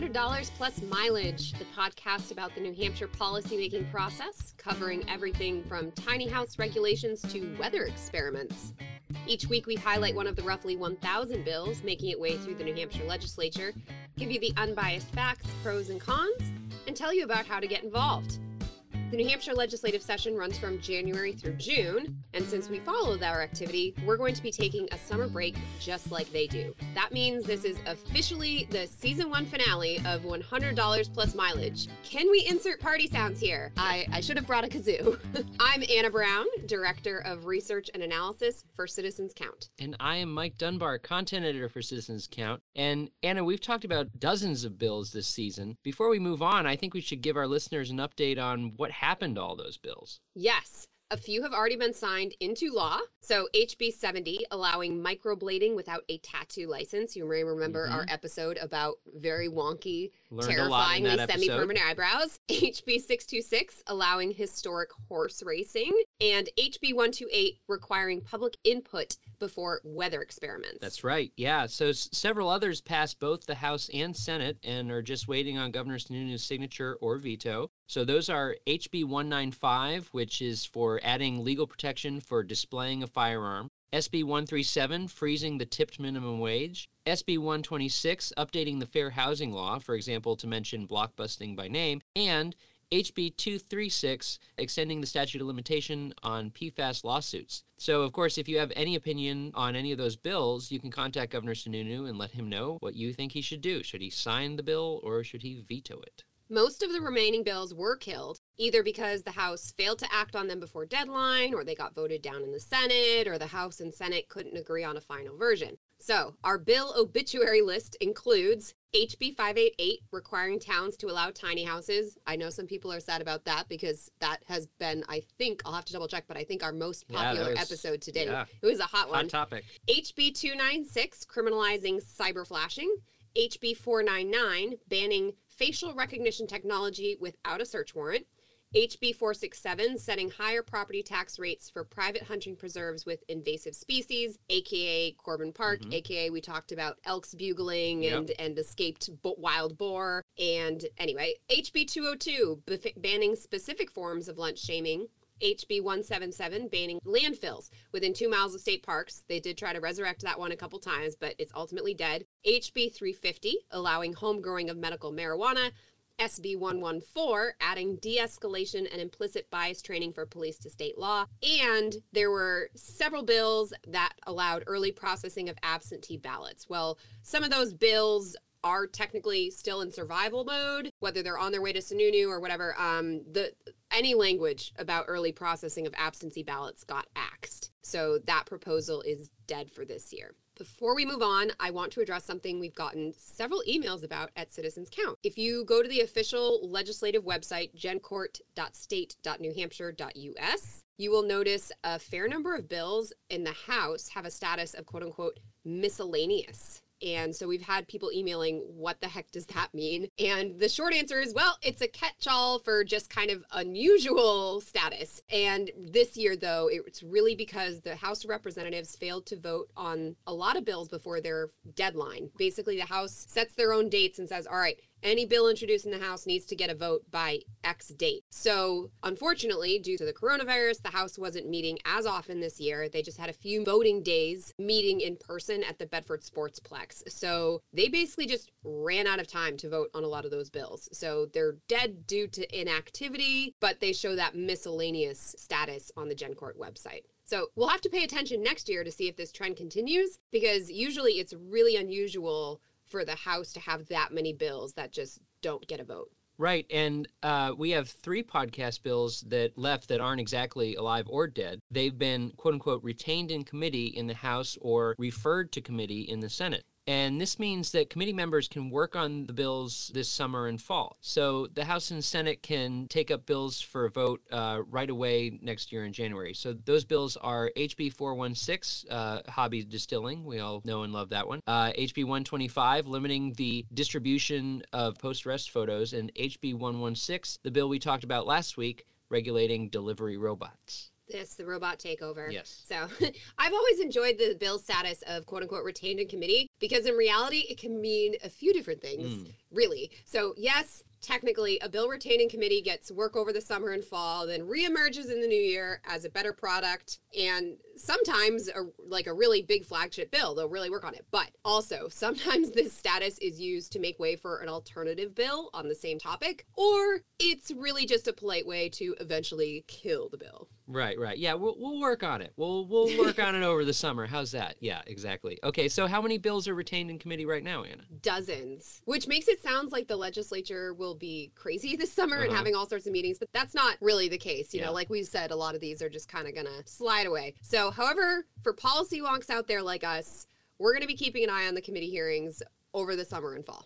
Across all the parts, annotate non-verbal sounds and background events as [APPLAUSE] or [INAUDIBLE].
$100 Plus Mileage, the podcast about the New Hampshire policymaking process, covering everything from tiny house regulations to weather experiments. Each week, we highlight one of the roughly 1,000 bills making its way through the New Hampshire legislature, give you the unbiased facts, pros, and cons, and tell you about how to get involved. The New Hampshire legislative session runs from January through June, and since we follow our activity, we're going to be taking a summer break just like they do. That means this is officially the season one finale of $100 plus mileage. Can we insert party sounds here? I, I should have brought a kazoo. [LAUGHS] I'm Anna Brown, Director of Research and Analysis for Citizens Count. And I am Mike Dunbar, Content Editor for Citizens Count. And Anna, we've talked about dozens of bills this season. Before we move on, I think we should give our listeners an update on what happened to all those bills. Yes. A few have already been signed into law. So, HB 70, allowing microblading without a tattoo license. You may remember mm-hmm. our episode about very wonky, Learned terrifyingly semi permanent eyebrows. [LAUGHS] HB 626, allowing historic horse racing. And HB 128, requiring public input before weather experiments. That's right. Yeah. So s- several others passed both the House and Senate and are just waiting on Governor Sununu's signature or veto. So those are HB 195, which is for adding legal protection for displaying a firearm. SB 137, freezing the tipped minimum wage. SB 126, updating the fair housing law, for example, to mention blockbusting by name. And HB 236, extending the statute of limitation on PFAS lawsuits. So, of course, if you have any opinion on any of those bills, you can contact Governor Sununu and let him know what you think he should do. Should he sign the bill or should he veto it? Most of the remaining bills were killed, either because the House failed to act on them before deadline, or they got voted down in the Senate, or the House and Senate couldn't agree on a final version. So, our bill obituary list includes HB 588 requiring towns to allow tiny houses. I know some people are sad about that because that has been, I think, I'll have to double check, but I think our most popular yeah, was, episode today. Yeah. It was a hot, hot one. Topic. HB 296 criminalizing cyber flashing. HB 499 banning facial recognition technology without a search warrant. HB 467 setting higher property tax rates for private hunting preserves with invasive species, aka Corbin Park, mm-hmm. aka we talked about elks bugling yep. and and escaped wild boar. And anyway, HB 202 banning specific forms of lunch shaming. HB 177 banning landfills within two miles of state parks. They did try to resurrect that one a couple times, but it's ultimately dead. HB 350 allowing home growing of medical marijuana. SB 114, adding de escalation and implicit bias training for police to state law. And there were several bills that allowed early processing of absentee ballots. Well, some of those bills are technically still in survival mode, whether they're on their way to Sununu or whatever. Um, the any language about early processing of absentee ballots got axed. So that proposal is dead for this year. Before we move on, I want to address something we've gotten several emails about at Citizens Count. If you go to the official legislative website, gencourt.state.newhampshire.us, you will notice a fair number of bills in the House have a status of quote unquote miscellaneous. And so we've had people emailing, what the heck does that mean? And the short answer is, well, it's a catch all for just kind of unusual status. And this year, though, it's really because the House of Representatives failed to vote on a lot of bills before their deadline. Basically, the House sets their own dates and says, all right, any bill introduced in the House needs to get a vote by X date. So, unfortunately, due to the coronavirus, the House wasn't meeting as often this year. They just had a few voting days meeting in person at the Bedford Sportsplex. So, they basically just ran out of time to vote on a lot of those bills. So, they're dead due to inactivity, but they show that miscellaneous status on the GenCourt website. So we'll have to pay attention next year to see if this trend continues because usually it's really unusual for the House to have that many bills that just don't get a vote. Right, and uh, we have three podcast bills that left that aren't exactly alive or dead. They've been quote unquote retained in committee in the House or referred to committee in the Senate. And this means that committee members can work on the bills this summer and fall. So the House and Senate can take up bills for a vote uh, right away next year in January. So those bills are HB 416, uh, hobby distilling. We all know and love that one. Uh, HB 125, limiting the distribution of post arrest photos. And HB 116, the bill we talked about last week, regulating delivery robots. This, the robot takeover. Yes. So [LAUGHS] I've always enjoyed the bill status of quote unquote retained in committee because in reality, it can mean a few different things, Mm. really. So, yes, technically, a bill retaining committee gets work over the summer and fall, then reemerges in the new year as a better product, and sometimes a, like a really big flagship bill. They'll really work on it. But also, [LAUGHS] sometimes this status is used to make way for an alternative bill on the same topic, or it's really just a polite way to eventually kill the bill. Right, right. Yeah, we'll, we'll work on it. We'll we'll work on it over the summer. How's that? Yeah, exactly. Okay, so how many bills are retained in committee right now, Anna? dozens, which makes it sounds like the legislature will be crazy [LAUGHS] this summer and Uh-huh. having all sorts of meetings, but that's not really the case. You Yeah. know, like we said, a lot of these are just kind of going to slide away. So, however, for policy wonks out there like us, we're going to be keeping an eye on the committee hearings over the summer and fall.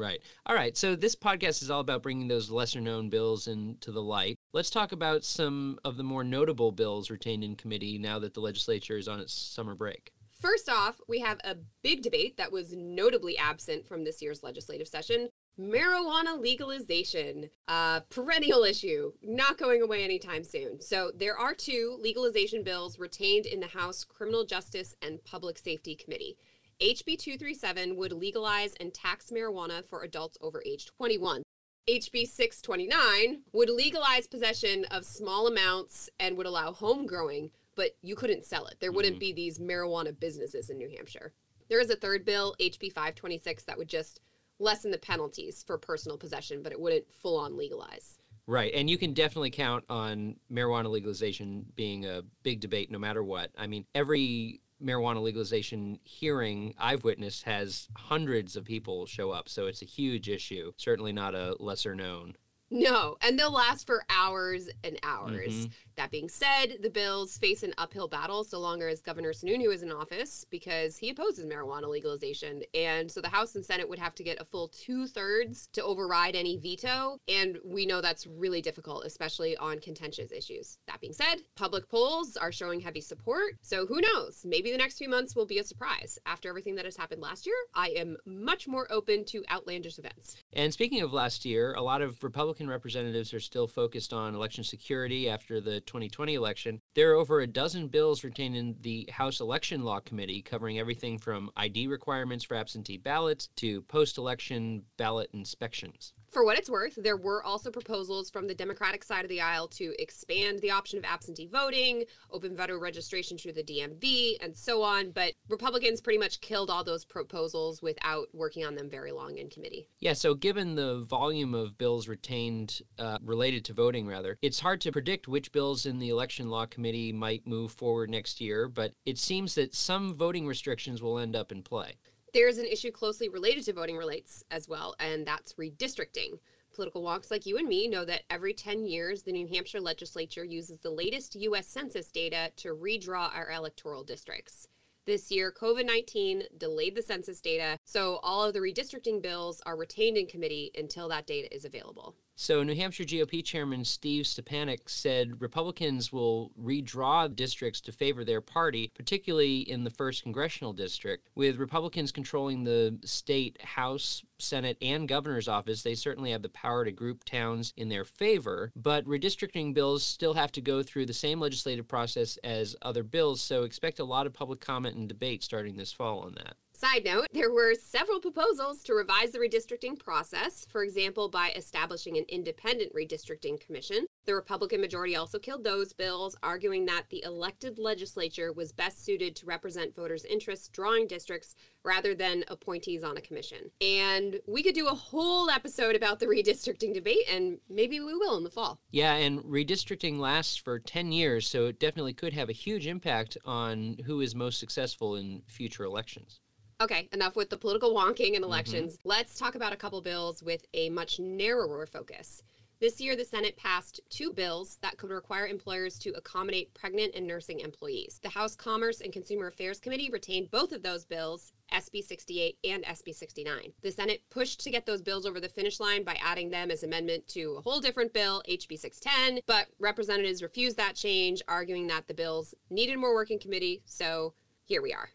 Right. All right. So this podcast is all about bringing those lesser known bills into the light. Let's talk about some of the more notable bills retained in committee now that the legislature is on its summer break. First off, we have a big debate that was notably absent from this year's legislative session. Marijuana legalization, a perennial issue, not going away anytime soon. So, there are two legalization bills retained in the House Criminal Justice and Public Safety Committee. HB 237 would legalize and tax marijuana for adults over age 21. HB 629 would legalize possession of small amounts and would allow home growing, but you couldn't sell it. There wouldn't mm-hmm. be these marijuana businesses in New Hampshire. There is a third bill, HB 526, that would just lessen the penalties for personal possession, but it wouldn't full on legalize. Right. And you can definitely count on marijuana legalization being a big debate no matter what. I mean, every marijuana legalization hearing I've witnessed has hundreds of people show up. So it's a huge issue. Certainly not a lesser known. No, and they'll last for hours and hours. Mhm. That being said, the bills face an uphill battle so long as Governor Sununu is in office because he opposes marijuana legalization. And so the House and Senate would have to get a full two thirds to override any veto. And we know that's really difficult, especially on contentious issues. That being said, public polls are showing heavy support. So who knows? Maybe the next few months will be a surprise. After everything that has happened last year, I am much more open to outlandish events. And speaking of last year, a lot of Republican representatives are still focused on election security after the 2020 election. There are over a dozen bills retained in the House Election Law Committee covering everything from ID requirements for absentee ballots to post election ballot inspections. For what it's worth, there were also proposals from the Democratic side of the aisle to expand the option of absentee voting, open voter registration through the DMV, and so on. But Republicans pretty much killed all those proposals without working on them very long in committee. Yeah, so given the volume of bills retained uh, related to voting, rather, it's hard to predict which bills in the Election Law Committee might move forward next year, but it seems that some voting restrictions will end up in play. There's an issue closely related to voting rights as well, and that's redistricting. Political wonks like you and me know that every 10 years, the New Hampshire legislature uses the latest U.S. Census data to redraw our electoral districts. This year, COVID 19 delayed the census data, so all of the redistricting bills are retained in committee until that data is available. So, New Hampshire GOP Chairman Steve Stepanek said Republicans will redraw districts to favor their party, particularly in the 1st Congressional District. With Republicans controlling the state House, Senate, and governor's office, they certainly have the power to group towns in their favor, but redistricting bills still have to go through the same legislative process as other bills, so expect a lot of public comment and debate starting this fall on that. Side note, there were several proposals to revise the redistricting process, for example, by establishing an independent redistricting commission. The Republican majority also killed those bills, arguing that the elected legislature was best suited to represent voters' interests drawing districts rather than appointees on a commission. And we could do a whole episode about the [LAUGHS] redistricting debate, and maybe we will in the fall. Yeah, and redistricting lasts for 10 years, so it definitely could have a huge impact on who is most successful in future elections. Okay, enough with the political wonking and mm-hmm. elections. Let's talk about a couple bills with a much narrower focus. This year, the Senate passed two bills that could require employers to accommodate pregnant and nursing employees. The House Commerce and Consumer Affairs Committee retained both of those bills, SB 68 and SB 69. The Senate pushed to get those bills over the finish line by adding them as amendment to a whole different bill, HB 610, but representatives refused that change, arguing that the bills needed more work in committee, so here we are.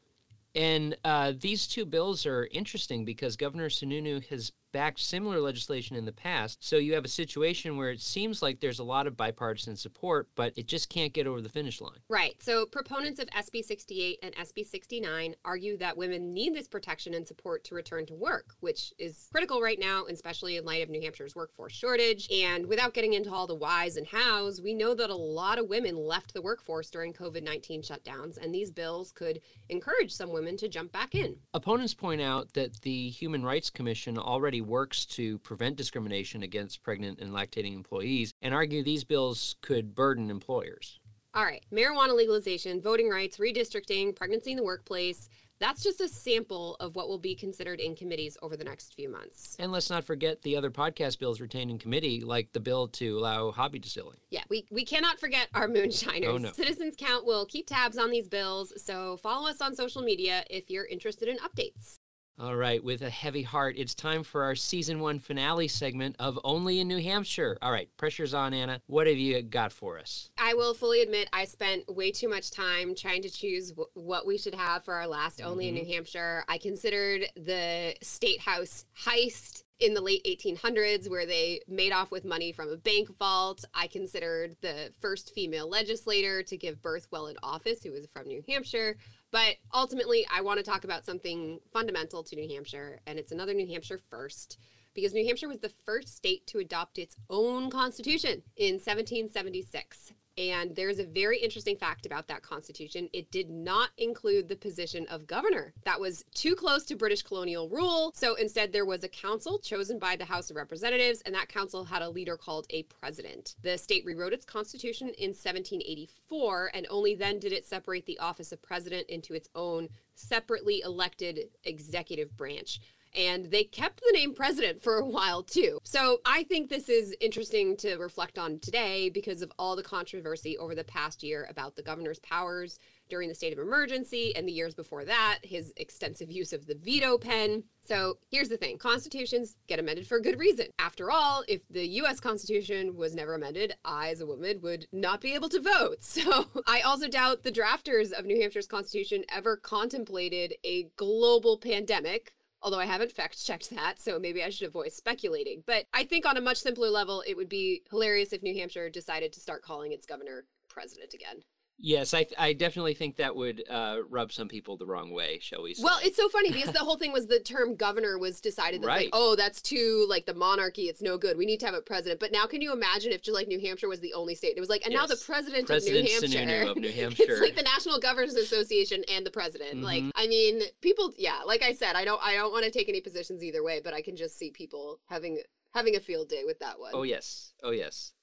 And uh, these two bills are interesting because Governor Sununu has backed similar legislation in the past. So you have a situation where it seems like there's a lot of bipartisan support, but it just can't get over the finish line. Right. So proponents of SB 68 and SB 69 argue that women need this protection and support to return to work, which is critical right now, especially in light of New Hampshire's workforce shortage. And without getting into all the whys and hows, we know that a lot of women left the workforce during COVID 19 shutdowns, and these bills could encourage some women to jump back in. Opponents point out that the Human Rights Commission already works to prevent discrimination against pregnant and lactating employees and argue these bills could burden employers. All right, marijuana legalization, voting rights, redistricting, pregnancy in the workplace. That's just a sample of what will be considered in committees over the next few months. And let's not forget the other podcast bills retained in committee, like the bill to allow hobby distilling. Yeah, we, we cannot forget our moonshiners. Oh, no. Citizens Count will keep tabs on these bills, so follow us on social media if you're interested in updates. All right, with a heavy heart, it's time for our season one finale segment of Only in New Hampshire. All right, pressure's on, Anna. What have you got for us? I will fully admit I spent way too much time trying to choose w- what we should have for our last Only in mm-hmm. New Hampshire. I considered the State House heist in the late 1800s where they made off with money from a bank vault. I considered the first female legislator to give birth while in office who was from New Hampshire. But ultimately, I want to talk about something fundamental to New Hampshire, and it's another New Hampshire first because New Hampshire was the first state to adopt its own constitution in 1776. And there's a very interesting fact about that constitution. It did not include the position of governor. That was too close to British colonial rule. So instead, there was a council chosen by the House of Representatives, and that council had a leader called a president. The state rewrote its constitution in 1784, and only then did it separate the office of president into its own separately elected executive branch and they kept the name president for a while too. So I think this is interesting to reflect on today because of all the controversy over the past year about the governor's powers during the state of emergency and the years before that, his extensive use of the veto pen. So here's the thing constitutions get amended for a good reason. After all, if the US Constitution was never amended, I, as a woman, would not be able to vote. [LAUGHS] So I also doubt the drafters of New Hampshire's Constitution ever contemplated a global pandemic although I haven't fact checked that, so maybe I should avoid speculating. But I think on a much simpler level, it would be hilarious if New Hampshire decided to start calling its governor president again. Yes, I, I definitely think that would uh, rub some people the wrong way, shall we say. Well, it's so funny because the [LAUGHS] whole thing was the term governor was decided that Right. like, oh, that's too like the monarchy, it's no good. We need to have a president. But now can you imagine if just like New Hampshire was the only state? It was like, and now the president, President of New Hampshire. Of New [LAUGHS] Hampshire. it's like the National Governors Association and the president. Like, Mhm. I mean, people yeah, like I said, I don't I don't want to take any positions either way, but I can just see people having having a field day with that one. Oh, yes. Oh, yes.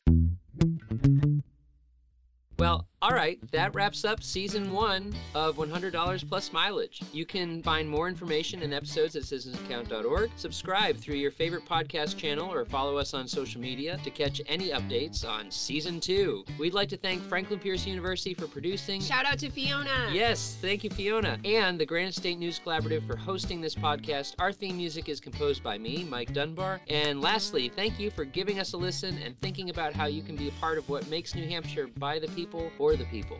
Well, all right, that wraps up season one of $100 plus mileage. You can find more information and episodes at citizenscount.org. Subscribe through your favorite podcast channel or follow us on social media to catch any updates on season two. We'd like to thank Franklin Pierce University for producing. Shout out to Fiona. Yes, thank you, Fiona. And the Granite State News Collaborative for hosting this podcast. Our theme music is composed by me, Mike Dunbar. And lastly, thank you for giving us a listen and thinking about how you can be a part of what makes New Hampshire by the people, for the people.